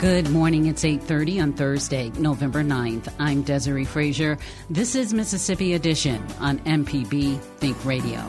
Good morning. It's 8:30 on Thursday, November 9th. I'm Desiree Frazier. This is Mississippi Edition on MPB Think Radio.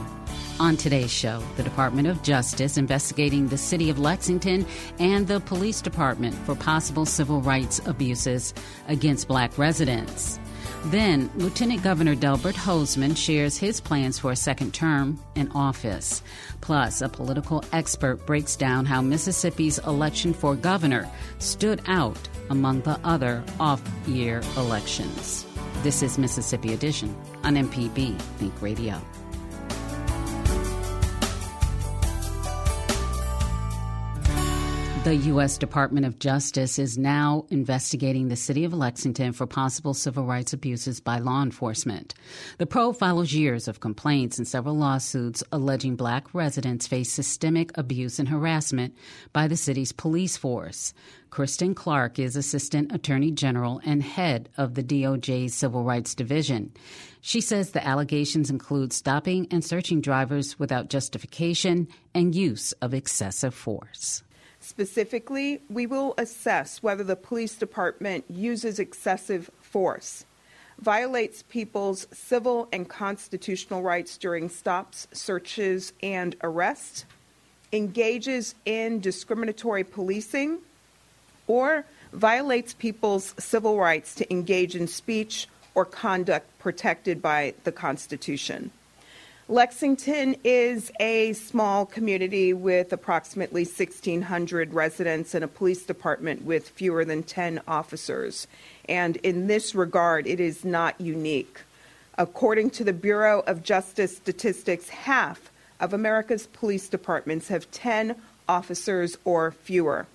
On today's show, the Department of Justice investigating the city of Lexington and the police department for possible civil rights abuses against black residents. Then, Lieutenant Governor Delbert Hosemann shares his plans for a second term in office. Plus, a political expert breaks down how Mississippi's election for governor stood out among the other off year elections. This is Mississippi Edition on MPB Think Radio. The U.S. Department of Justice is now investigating the city of Lexington for possible civil rights abuses by law enforcement. The probe follows years of complaints and several lawsuits alleging black residents face systemic abuse and harassment by the city's police force. Kristen Clarke is Assistant Attorney General and head of the DOJ's Civil Rights Division. She says the allegations include stopping and searching drivers without justification and use of excessive force. Specifically, we will assess whether the police department uses excessive force, violates people's civil and constitutional rights during stops, searches, and arrests, engages in discriminatory policing, or violates people's civil rights to engage in speech or conduct protected by the Constitution. Lexington is a small community with approximately 1,600 residents and a police department with fewer than 10 officers. And in this regard, it is not unique. According to the Bureau of Justice statistics, half of America's police departments have 10 officers or fewer.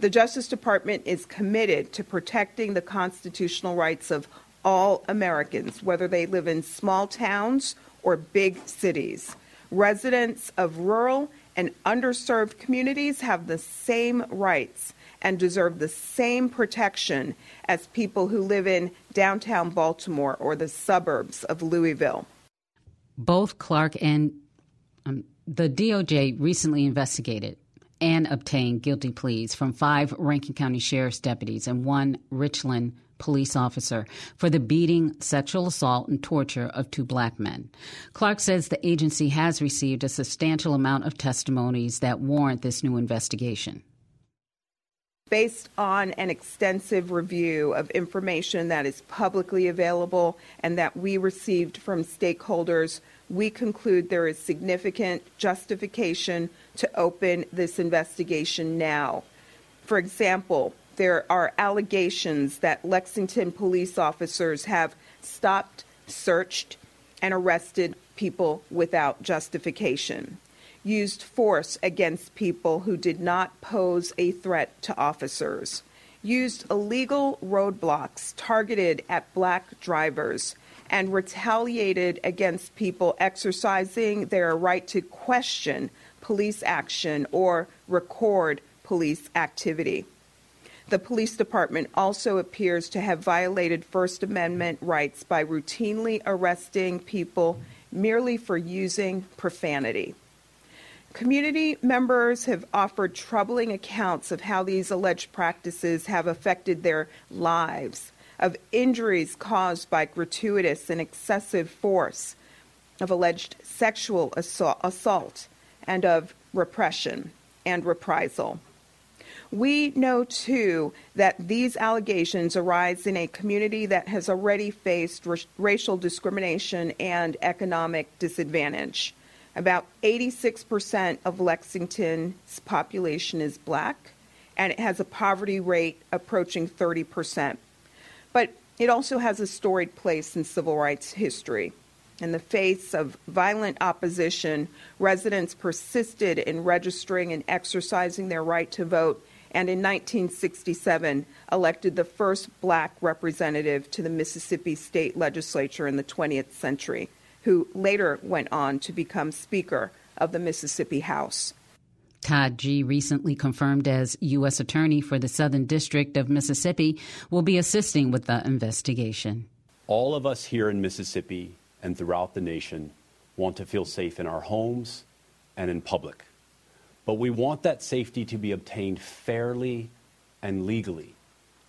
The Justice Department is committed to protecting the constitutional rights of all Americans, whether they live in small towns or big cities. Residents of rural and underserved communities have the same rights and deserve the same protection as people who live in downtown Baltimore or the suburbs of Louisville. Both Clarke and um, the DOJ recently investigated and obtained guilty pleas from five Rankin County Sheriff's deputies and one Richland police officer for the beating, sexual assault, and torture of two black men. Clarke says the agency has received a substantial amount of testimonies that warrant this new investigation. Based on an extensive review of information that is publicly available and that we received from stakeholders, we conclude there is significant justification to open this investigation now. For example, there are allegations that Lexington police officers have stopped, searched, and arrested people without justification, used force against people who did not pose a threat to officers, used illegal roadblocks targeted at black drivers, and retaliated against people exercising their right to question police action or record police activity. The police department also appears to have violated First Amendment rights by routinely arresting people merely for using profanity. Community members have offered troubling accounts of how these alleged practices have affected their lives, of injuries caused by gratuitous and excessive force, of alleged sexual assault and of repression and reprisal. We know, too, that these allegations arise in a community that has already faced r- racial discrimination and economic disadvantage. About 86% of Lexington's population is black, and it has a poverty rate approaching 30%. But it also has a storied place in civil rights history. In the face of violent opposition, residents persisted in registering and exercising their right to vote and in 1967 elected the first black representative to the Mississippi state legislature in the 20th century, who later went on to become Speaker of the Mississippi House. Todd Gee recently confirmed as U.S. Attorney for the Southern District of Mississippi will be assisting with the investigation. All of us here in Mississippi and throughout the nation want to feel safe in our homes and in public. But we want that safety to be obtained fairly and legally,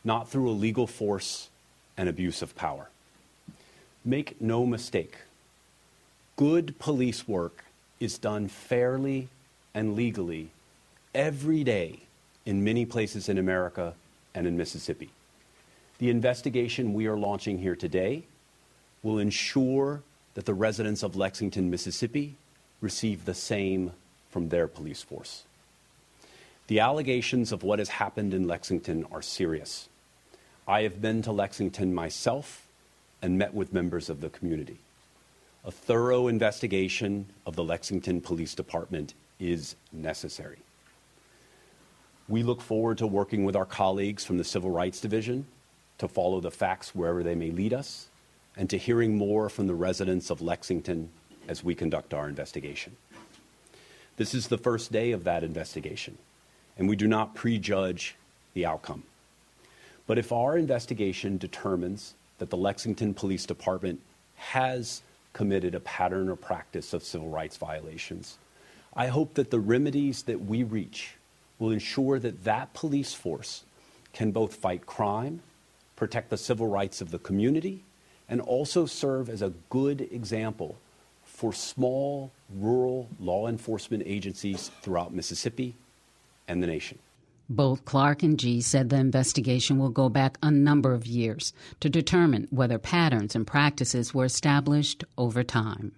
not through a legal force and abuse of power. Make no mistake, good police work is done fairly and legally every day in many places in America and in Mississippi. The investigation we are launching here today will ensure that the residents of Lexington, Mississippi receive the same from their police force. The allegations of what has happened in Lexington are serious. I have been to Lexington myself and met with members of the community. A thorough investigation of the Lexington Police Department is necessary. We look forward to working with our colleagues from the Civil Rights Division to follow the facts wherever they may lead us and to hearing more from the residents of Lexington as we conduct our investigation. This is the first day of that investigation, and we do not prejudge the outcome. But if our investigation determines that the Lexington Police Department has committed a pattern or practice of civil rights violations, I hope that the remedies that we reach will ensure that that police force can both fight crime, protect the civil rights of the community, and also serve as a good example for small rural law enforcement agencies throughout Mississippi and the nation. Both Clarke and Gee said the investigation will go back a number of years to determine whether patterns and practices were established over time.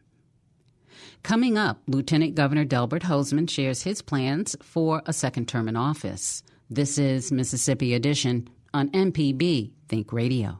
Coming up, Lieutenant Governor Delbert Hosemann shares his plans for a second term in office. This is Mississippi Edition on MPB Think Radio.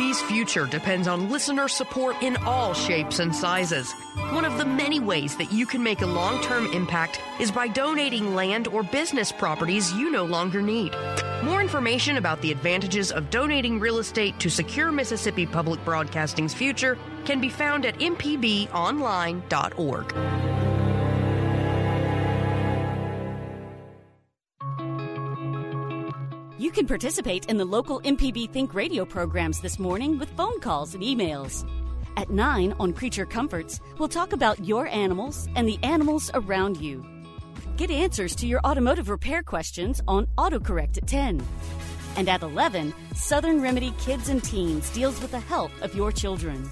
MPB's future depends on listener support in all shapes and sizes. One of the many ways that you can make a long term impact is by donating land or business properties you no longer need. More information about the advantages of donating real estate to secure Mississippi Public Broadcasting's future can be found at mpbonline.org. You can participate in the local MPB Think radio programs this morning with phone calls and emails. At 9 on Creature Comforts, we'll talk about your animals and the animals around you. Get answers to your automotive repair questions on AutoCorrect at 10. And at 11, Southern Remedy Kids and Teens deals with the health of your children.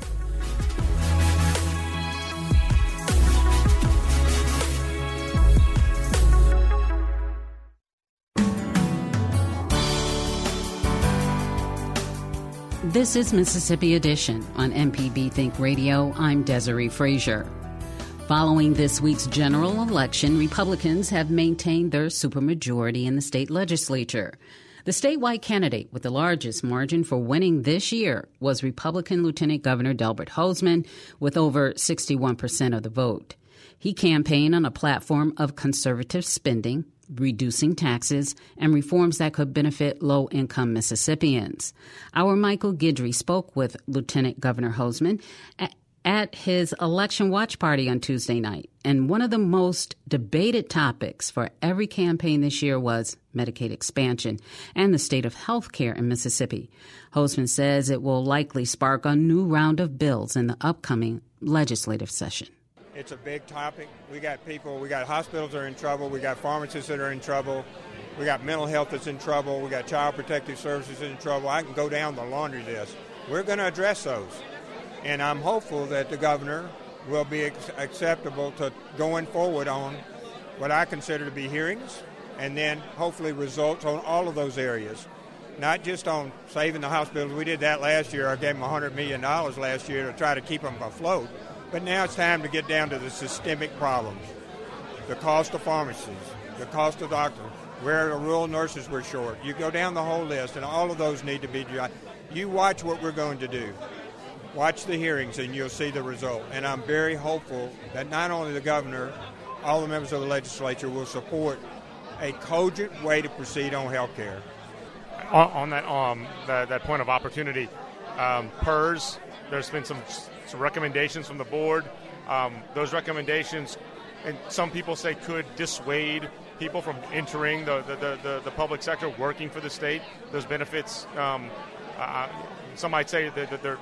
This is Mississippi Edition on MPB Think Radio. I'm Desiree Frazier. Following this week's general election, Republicans have maintained their supermajority in the state legislature. The statewide candidate with the largest margin for winning this year was Republican Lieutenant Governor Delbert Hosemann with over 61% of the vote. He campaigned on a platform of conservative spending, reducing taxes, and reforms that could benefit low income Mississippians. Our Michael Guidry spoke with Lieutenant Governor Hosemann at his election watch party on Tuesday night. And one of the most debated topics for every campaign this year was Medicaid expansion and the state of health care in Mississippi. Hosemann says it will likely spark a new round of bills in the upcoming legislative session. It's a big topic. We got people, we got hospitals that are in trouble, we got pharmacists that are in trouble, we got mental health that's in trouble, we got child protective services in trouble. I can go down the laundry list. We're going to address those. And I'm hopeful that the governor will be acceptable to going forward on what I consider to be hearings and then hopefully results on all of those areas. Not just on saving the hospitals. We did that last year. I gave them $100 million last year to try to keep them afloat. But now it's time to get down to the systemic problems the cost of pharmacies, the cost of doctors, where the rural nurses were short. You go down the whole list, and all of those need to be. You watch what we're going to do. Watch the hearings and you'll see the result. And I'm very hopeful that not only the governor, all the members of the legislature will support a cogent way to proceed on health care. On, on, that, um, that, point of opportunity, um, PERS, there's been some, some recommendations from the board. Um, those recommendations, and some people say could dissuade people from entering the, the, the, the, public sector, working for the state. Those benefits, um, uh, some might say that, that they're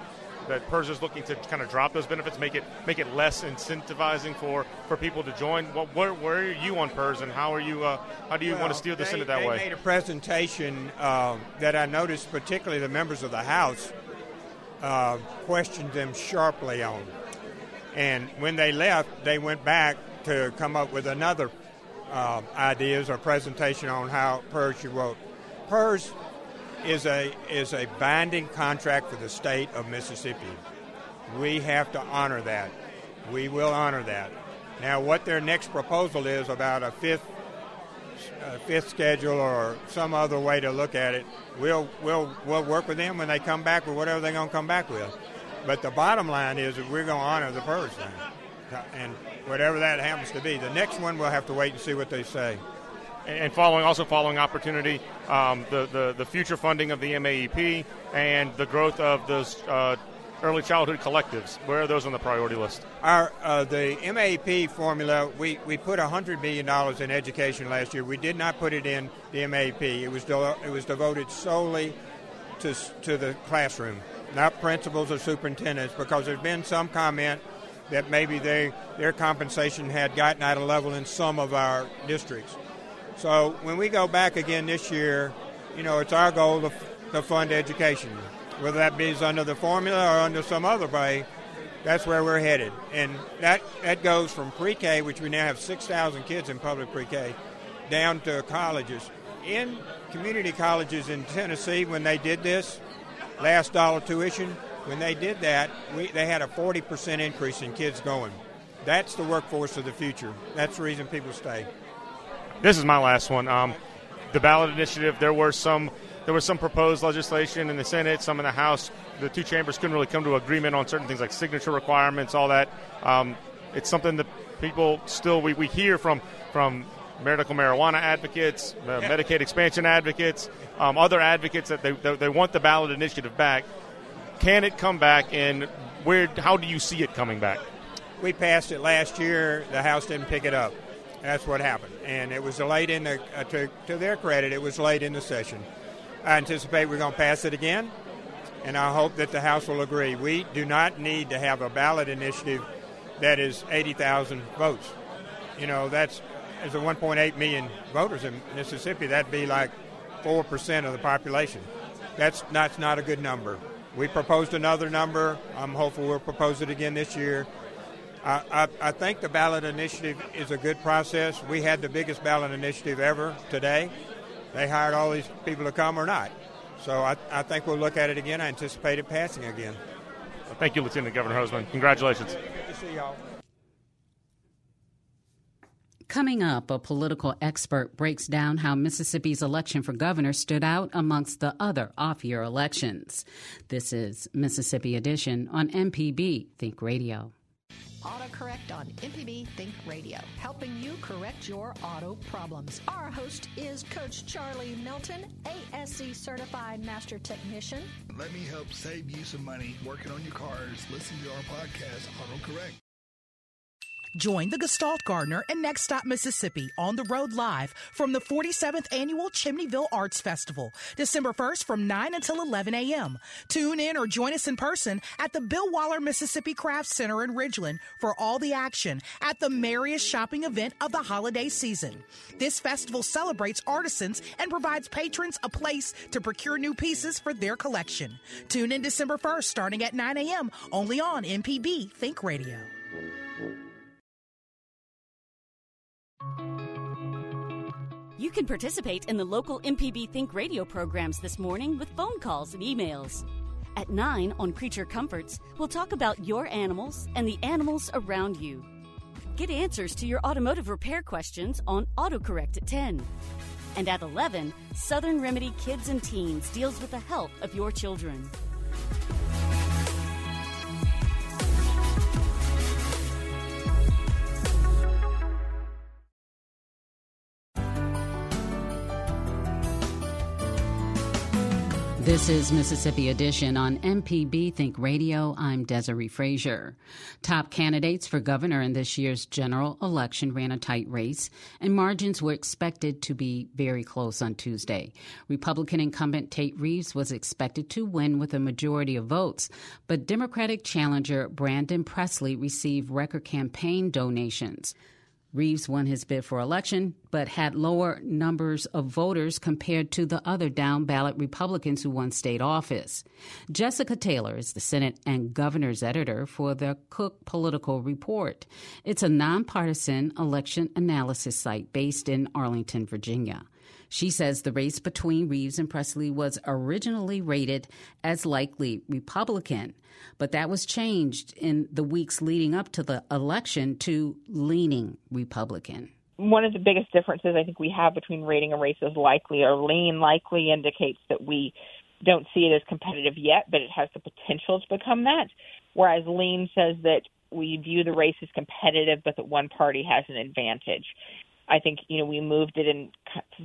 that PERS is looking to kind of drop those benefits, make it make it less incentivizing for, for people to join. What, where, where are you on PERS, and how are you? Uh, how do you well, want to steer the they, Senate that they way? They made a presentation uh, that I noticed, particularly the members of the House uh, questioned them sharply on. And when they left, they went back to come up with another uh, ideas or presentation on how PERS should work. PERS is a is a binding contract for the state of Mississippi. We have to honor that. We will honor that. Now, what their next proposal is about a fifth a fifth schedule or some other way to look at it, we'll we'll we'll work with them when they come back with whatever they're going to come back with. But the bottom line is that we're going to honor the PERS thing, and whatever that happens to be. The next one we'll have to wait and see what they say and following also following opportunity, um, the, the the future funding of the MAEP and the growth of those uh, early childhood collectives. Where are those on the priority list? Our uh, the MAP formula. We we put hundred million dollars in education last year. We did not put it in the MAP. It was de- it was devoted solely to to the classroom, not principals or superintendents, because there's been some comment that maybe they their compensation had gotten out of level in some of our districts. So when we go back again this year, you know, it's our goal to, to fund education, whether that be under the formula or under some other way. That's where we're headed, and that that goes from pre-K, which we now have 6,000 kids in public pre-K, down to colleges. In community colleges in Tennessee, when they did this, last dollar tuition, when they did that, we, they had a 40% increase in kids going. That's the workforce of the future. That's the reason people stay. This is my last one. Um, the ballot initiative. There were some. There was some proposed legislation in the Senate, some in the House. The two chambers couldn't really come to agreement on certain things like signature requirements, all that. Um, it's something that people still we, we hear from from medical marijuana advocates, uh, Medicaid expansion advocates, um, other advocates that they, they, they want the ballot initiative back. Can it come back, and where? How do you see it coming back? We passed it last year. The House didn't pick it up. That's what happened. And it was late in the, uh, to, to their credit, it was late in the session. I anticipate we're going to pass it again, and I hope that the House will agree. We do not need to have a ballot initiative that is 80,000 votes. You know, that's there's a 1.8 million voters in Mississippi. That'd be like 4% of the population. That's not, that's not a good number. We proposed another number. I'm hopeful we'll propose it again this year. I, I, I, think the ballot initiative is a good process. We had the biggest ballot initiative ever today. They hired all these people to come or not. So I, I think we'll look at it again. I anticipate it passing again. Well, thank you, Lieutenant Governor Hosemann. Congratulations. Good to see y'all. Coming up, a political expert breaks down how Mississippi's election for governor stood out amongst the other off year elections. This is Mississippi Edition on MPB Think Radio. AutoCorrect on MPB Think Radio, helping you correct your auto problems. Our host is Coach Charlie Milton, ASE certified master technician. Let me help save you some money working on your cars. Listen to our podcast, AutoCorrect. Join the Gestalt Gardener and Next Stop Mississippi on the road live from the 47th annual Chimneyville Arts Festival, December 1st from 9 until 11 a.m. Tune in or join us in person at the Bill Waller Mississippi Craft Center in Ridgeland for all the action at the merriest shopping event of the holiday season. This festival celebrates artisans and provides patrons a place to procure new pieces for their collection. Tune in December 1st starting at 9 a.m. only on MPB Think Radio. You can participate in the local MPB Think radio programs this morning with phone calls and emails. At 9 on Creature Comforts, we'll talk about your animals and the animals around you. Get answers to your automotive repair questions on AutoCorrect at 10. And at 11, Southern Remedy Kids and Teens deals with the health of your children. This is Mississippi Edition on MPB Think Radio. I'm Desiree Frazier. Top candidates for governor in this year's general election ran a tight race, and margins were expected to be very close on Tuesday. Republican incumbent Tate Reeves was expected to win with a majority of votes, but Democratic challenger Brandon Presley received record campaign donations. Reeves won his bid for election, but had lower numbers of voters compared to the other down ballot Republicans who won state office. Jessica Taylor is the Senate and governor's editor for the Cook Political Report. It's a nonpartisan election analysis site based in Arlington, Virginia. She says the race between Reeves and Presley was originally rated as likely Republican, but that was changed in the weeks leading up to the election to leaning Republican. One of the biggest differences I think we have between rating a race as likely or lean likely indicates that we don't see it as competitive yet, but it has the potential to become that. Whereas lean says that we view the race as competitive, but that one party has an advantage. I think you know we moved it in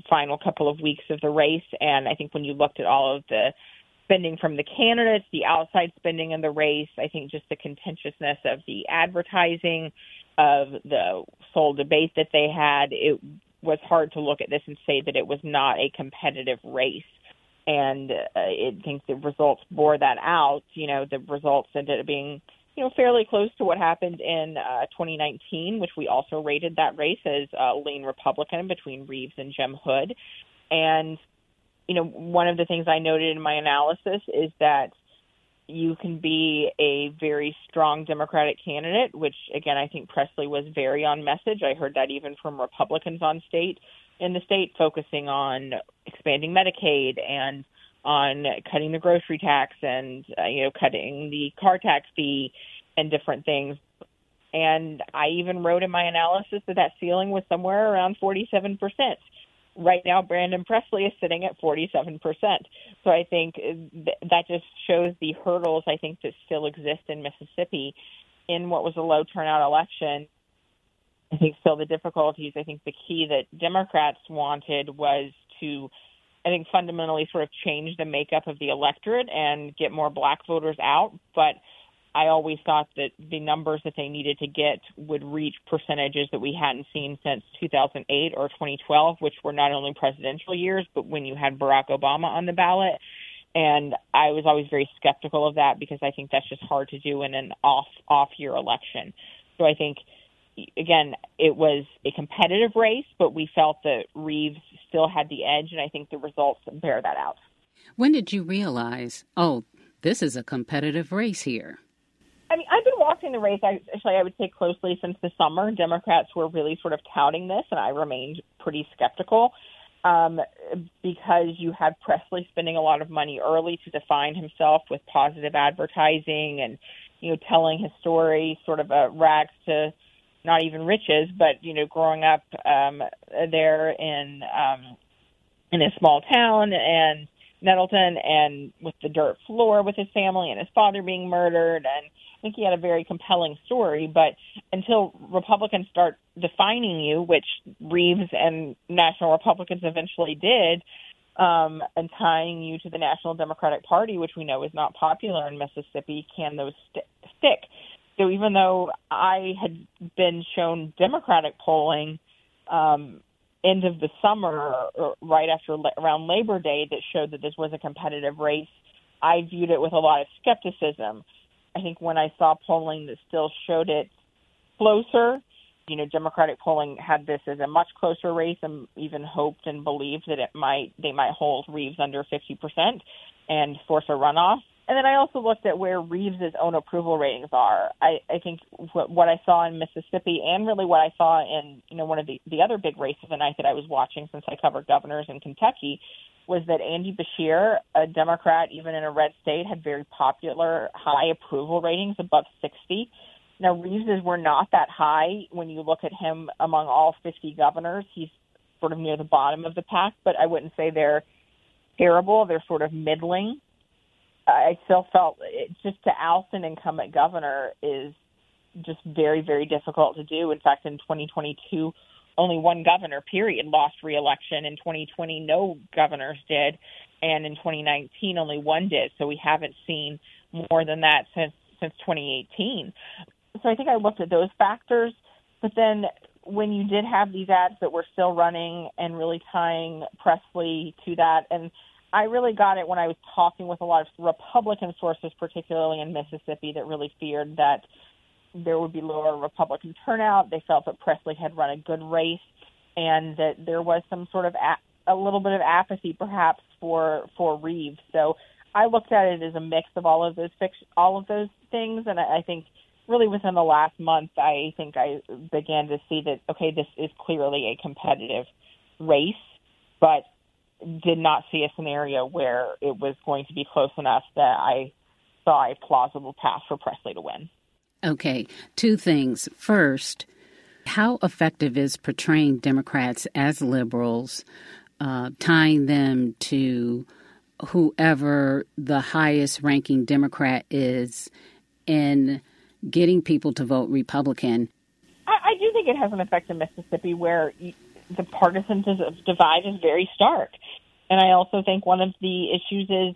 final couple of weeks of the race, and I think when you looked at all of the spending from the candidates, the outside spending in the race, I think just the contentiousness of the advertising, of the sole debate that they had, it was hard to look at this and say that it was not a competitive race. And uh, I think the results bore that out. You know, the results ended up being you know, fairly close to what happened in uh, 2019, which we also rated that race as uh, lean Republican between Reeves and Jim Hood. And, you know, one of the things I noted in my analysis is that you can be a very strong Democratic candidate, which again I think Presley was very on message. I heard that even from Republicans on state in the state, focusing on expanding Medicaid and on cutting the grocery tax and uh, you know cutting the car tax fee and different things. And I even wrote in my analysis that that ceiling was somewhere around 47%. Right now, Brandon Presley is sitting at 47%. So I think th- that just shows the hurdles I think that still exist in Mississippi in what was a low turnout election. I think still the difficulties. I think the key that Democrats wanted was to I think fundamentally sort of change the makeup of the electorate and get more black voters out. But I always thought that the numbers that they needed to get would reach percentages that we hadn't seen since 2008 or 2012, which were not only presidential years, but when you had Barack Obama on the ballot. And I was always very skeptical of that because I think that's just hard to do in an off off year election. So I think again, it was a competitive race, but we felt that Reeves still had the edge, and I think the results bear that out. When did you realize, oh, this is a competitive race here? I mean, I've been watching the race. Actually, I would say closely since the summer. Democrats were really sort of touting this, and I remained pretty skeptical um, because you had Presley spending a lot of money early to define himself with positive advertising and you know telling his story, sort of a rags to not even riches, but you know, growing up um, there in um, in a small town and Nettleton and with the dirt floor with his family and his father being murdered. And I think he had a very compelling story. But until Republicans start defining you, which Reeves and National Republicans eventually did, um, and tying you to the National Democratic Party, which we know is not popular in Mississippi, can those st- stick? So even though I had been shown Democratic polling um, end of the summer, or right after around Labor Day, that showed that this was a competitive race, I viewed it with a lot of skepticism. I think when I saw polling that still showed it closer, you know, Democratic polling had this as a much closer race, and even hoped and believed that it might they might hold Reeves under 50 percent and force a runoff. And then I also looked at where Reeves's own approval ratings are. I, I think what, what I saw in Mississippi, and really what I saw in you know one of the the other big races the night that I was watching, since I covered governors in Kentucky, was that Andy Beshear, a Democrat, even in a red state, had very popular high approval ratings above 60. Now Reeves's were not that high when you look at him among all 50 governors. He's sort of near the bottom of the pack, but I wouldn't say they're terrible. They're sort of middling. I still felt just to oust an incumbent governor is just very, very difficult to do. In fact, in 2022, only one governor, period, lost reelection. In 2020, no governors did. And in 2019, only one did. So we haven't seen more than that since since 2018. So I think I looked at those factors. But then when you did have these ads that were still running and really tying Presley to that, and I really got it when I was talking with a lot of Republican sources, particularly in Mississippi, that really feared that there would be lower Republican turnout. They felt that Presley had run a good race, and that there was some sort of a, a little bit of apathy, perhaps, for for Reeves. So I looked at it as a mix of all of those fix, all of those things, and I, I think really within the last month, I think I began to see that okay, this is clearly a competitive race, but did not see a scenario where it was going to be close enough that I saw a plausible path for Presley to win. Okay, two things. First, how effective is portraying Democrats as liberals, uh, tying them to whoever the highest ranking Democrat is in getting people to vote Republican? I, I do think it has an effect in Mississippi where the partisan divide is very stark. And I also think one of the issues is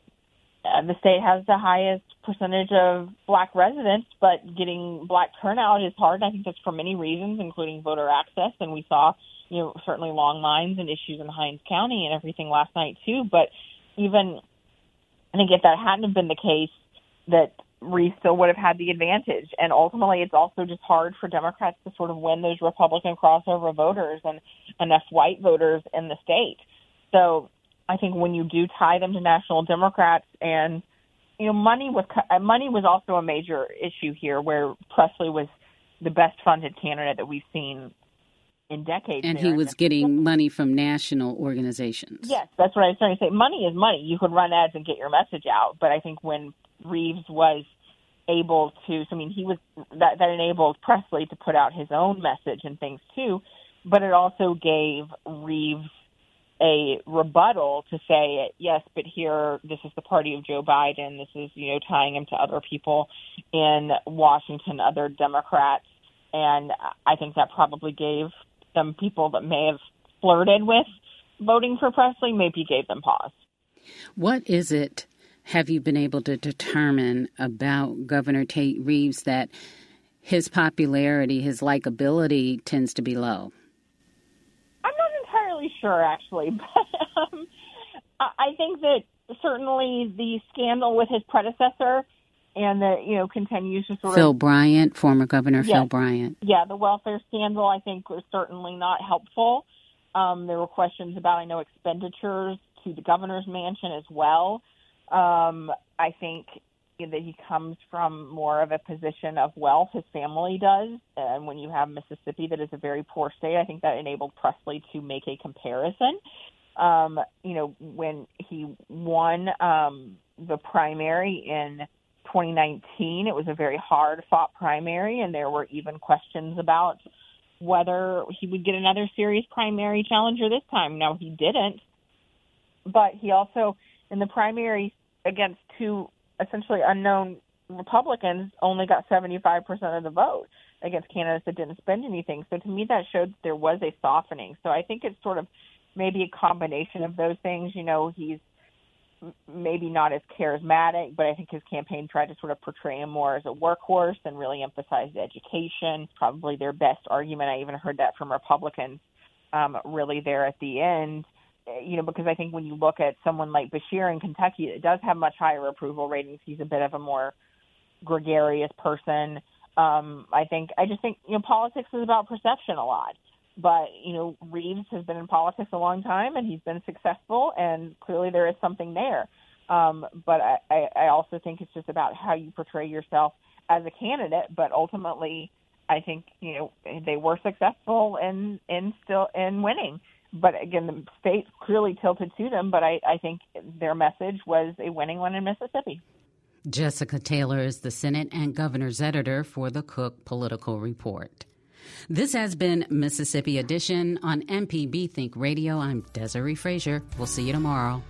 uh, the state has the highest percentage of black residents, but getting black turnout is hard. I think that's for many reasons, including voter access. And we saw, you know, certainly long lines and issues in Hinds County and everything last night too. But even, I think if that hadn't been the case, that Reeves still would have had the advantage. And ultimately, it's also just hard for Democrats to sort of win those Republican crossover voters and enough white voters in the state. So I think when you do tie them to national Democrats and you know money was uh, money was also a major issue here where Presley was the best funded candidate that we've seen in decades. And he was getting money from national organizations. Yes, that's what I was trying to say. Money is money. You could run ads and get your message out, but I think when Reeves was able to, so I mean, he was that that enabled Presley to put out his own message and things too, but it also gave Reeves a rebuttal to say, yes, but here, this is the party of Joe Biden. This is, you know, tying him to other people in Washington, other Democrats. And I think that probably gave some people that may have flirted with voting for Presley, maybe gave them pause. What is it have you been able to determine about Governor Tate Reeves that his popularity, his likability tends to be low? Sure, actually, but um, I think that certainly the scandal with his predecessor and that you know continues to sort Phil of Bryant, former Governor yes, Phil Bryant. Yeah, the welfare scandal I think was certainly not helpful. Um, there were questions about I know expenditures to the governor's mansion as well. Um, I think that he comes from more of a position of wealth. His family does, and when you have Mississippi, that is a very poor state, I think that enabled Presley to make a comparison. Um, you know, when he won um, the primary in 2019, it was a very hard fought primary, and there were even questions about whether he would get another serious primary challenger this time. Now he didn't, but he also in the primary against two essentially unknown Republicans, only got 75% of the vote against candidates that didn't spend anything. So to me, that showed that there was a softening. So I think it's sort of maybe a combination of those things. You know, he's maybe not as charismatic, but I think his campaign tried to sort of portray him more as a workhorse and really emphasize education. Probably their best argument. I even heard that from Republicans um, really there at the end. You know, because I think when you look at someone like Beshear in Kentucky, it does have much higher approval ratings. He's a bit of a more gregarious person. Um, I think I just think you know politics is about perception a lot. But you know, Reeves has been in politics a long time, and he's been successful, and clearly there is something there. Um, but I, I also think it's just about how you portray yourself as a candidate. But ultimately, I think you know they were successful in in still in winning. But again, the state clearly tilted to them. But I, I think their message was a winning one in Mississippi. Jessica Taylor is the Senate and Governor's editor for the Cook Political Report. This has been Mississippi Edition on MPB Think Radio. I'm Desiree Frazier. We'll see you tomorrow.